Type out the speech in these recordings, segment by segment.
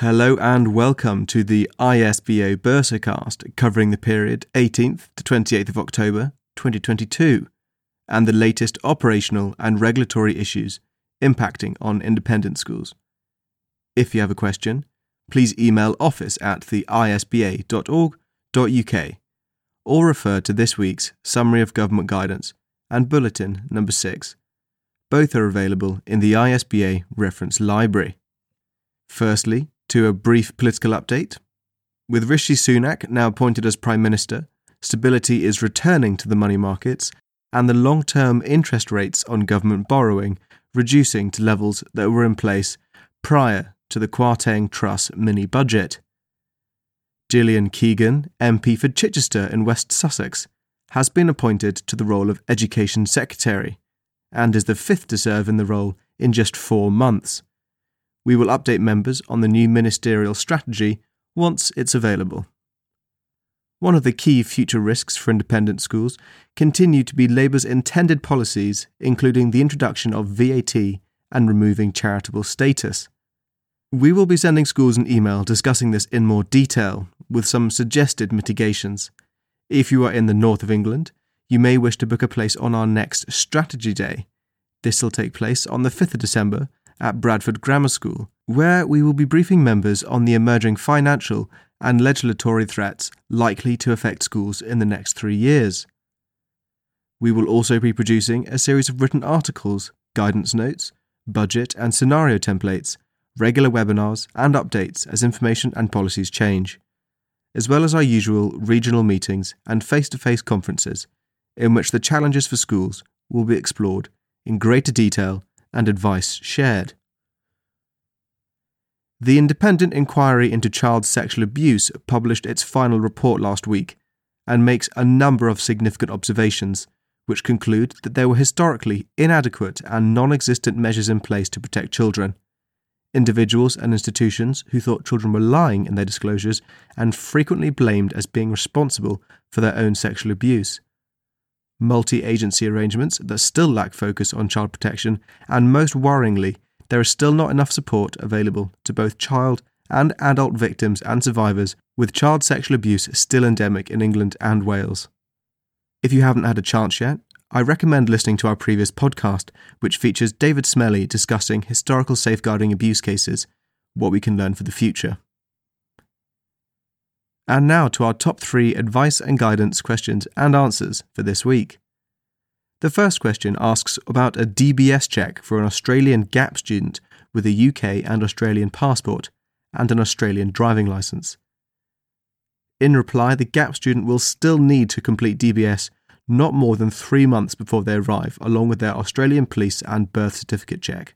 Hello and welcome to the ISBA Bursarcast covering the period 18th to 28th of October 2022 and the latest operational and regulatory issues impacting on independent schools. If you have a question, please email office at theisba.org.uk or refer to this week's Summary of Government Guidance and Bulletin number 6. Both are available in the ISBA reference library. Firstly, to a brief political update. With Rishi Sunak now appointed as Prime Minister, stability is returning to the money markets and the long term interest rates on government borrowing reducing to levels that were in place prior to the Kwarteng Truss mini budget. Gillian Keegan, MP for Chichester in West Sussex, has been appointed to the role of Education Secretary and is the fifth to serve in the role in just four months. We will update members on the new ministerial strategy once it's available. One of the key future risks for independent schools continue to be Labour's intended policies, including the introduction of VAT and removing charitable status. We will be sending schools an email discussing this in more detail, with some suggested mitigations. If you are in the north of England, you may wish to book a place on our next Strategy Day. This will take place on the 5th of December at Bradford Grammar School, where we will be briefing members on the emerging financial and legislatory threats likely to affect schools in the next three years. We will also be producing a series of written articles, guidance notes, budget and scenario templates, regular webinars, and updates as information and policies change, as well as our usual regional meetings and face to face conferences, in which the challenges for schools will be explored in greater detail and advice shared. The Independent Inquiry into Child Sexual Abuse published its final report last week and makes a number of significant observations, which conclude that there were historically inadequate and non existent measures in place to protect children. Individuals and institutions who thought children were lying in their disclosures and frequently blamed as being responsible for their own sexual abuse multi agency arrangements that still lack focus on child protection, and most worryingly, there is still not enough support available to both child and adult victims and survivors, with child sexual abuse still endemic in England and Wales. If you haven't had a chance yet, I recommend listening to our previous podcast, which features David Smellie discussing historical safeguarding abuse cases, what we can learn for the future. And now to our top three advice and guidance questions and answers for this week. The first question asks about a DBS check for an Australian GAP student with a UK and Australian passport and an Australian driving licence. In reply, the GAP student will still need to complete DBS not more than three months before they arrive, along with their Australian police and birth certificate check.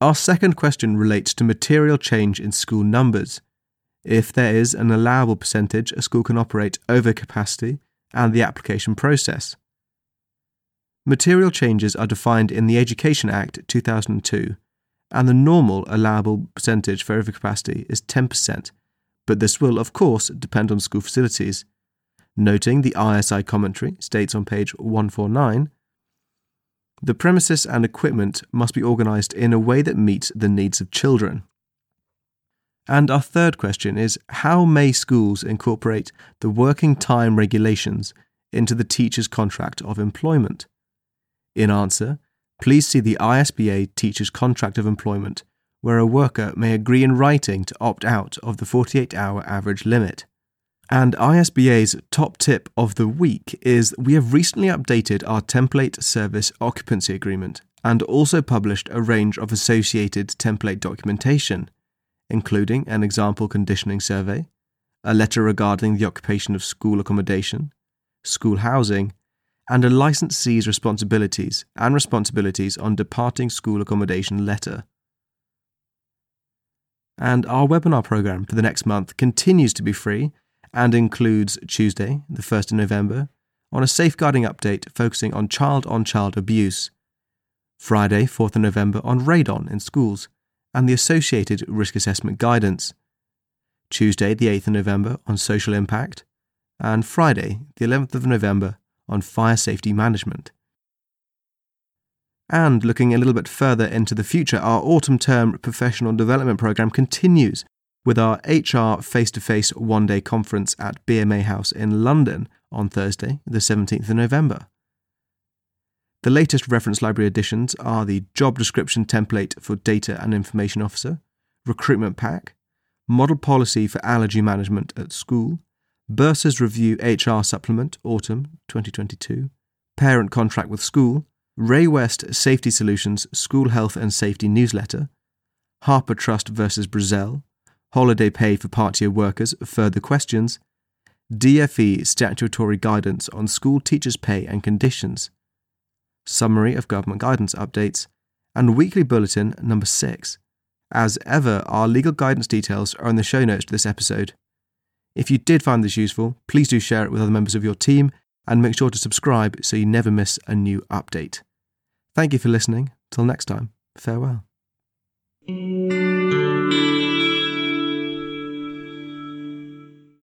Our second question relates to material change in school numbers if there is an allowable percentage a school can operate over capacity and the application process. Material changes are defined in the Education Act 2002, and the normal allowable percentage for overcapacity is 10%, but this will, of course, depend on school facilities. Noting the ISI commentary states on page 149 the premises and equipment must be organised in a way that meets the needs of children. And our third question is how may schools incorporate the working time regulations into the teacher's contract of employment? In answer, please see the ISBA Teacher's Contract of Employment, where a worker may agree in writing to opt out of the 48 hour average limit. And ISBA's top tip of the week is we have recently updated our template service occupancy agreement and also published a range of associated template documentation including an example conditioning survey, a letter regarding the occupation of school accommodation, school housing, and a licensee's responsibilities and responsibilities on departing school accommodation letter. And our webinar program for the next month continues to be free and includes Tuesday, the 1st of November, on a safeguarding update focusing on child on child abuse, Friday, 4th of November, on radon in schools and the associated risk assessment guidance. Tuesday, the 8th of November, on social impact, and Friday, the 11th of November, on fire safety management. And looking a little bit further into the future, our autumn term professional development program continues with our HR face to face one day conference at BMA House in London on Thursday, the 17th of November. The latest reference library additions are the job description template for data and information officer, recruitment pack, model policy for allergy management at school, Bursars Review HR Supplement, Autumn 2022, Parent Contract with School, Ray West Safety Solutions School Health and Safety Newsletter, Harpur Trust versus Brazel, Holiday Pay for Part Year Workers, Further Questions, DFE Statutory Guidance on School Teachers' Pay and Conditions, Summary of Government Guidance Updates, and Weekly Bulletin number 6. As ever, our legal guidance details are in the show notes to this episode. If you did find this useful, please do share it with other members of your team and make sure to subscribe so you never miss a new update. Thank you for listening. Till next time, farewell.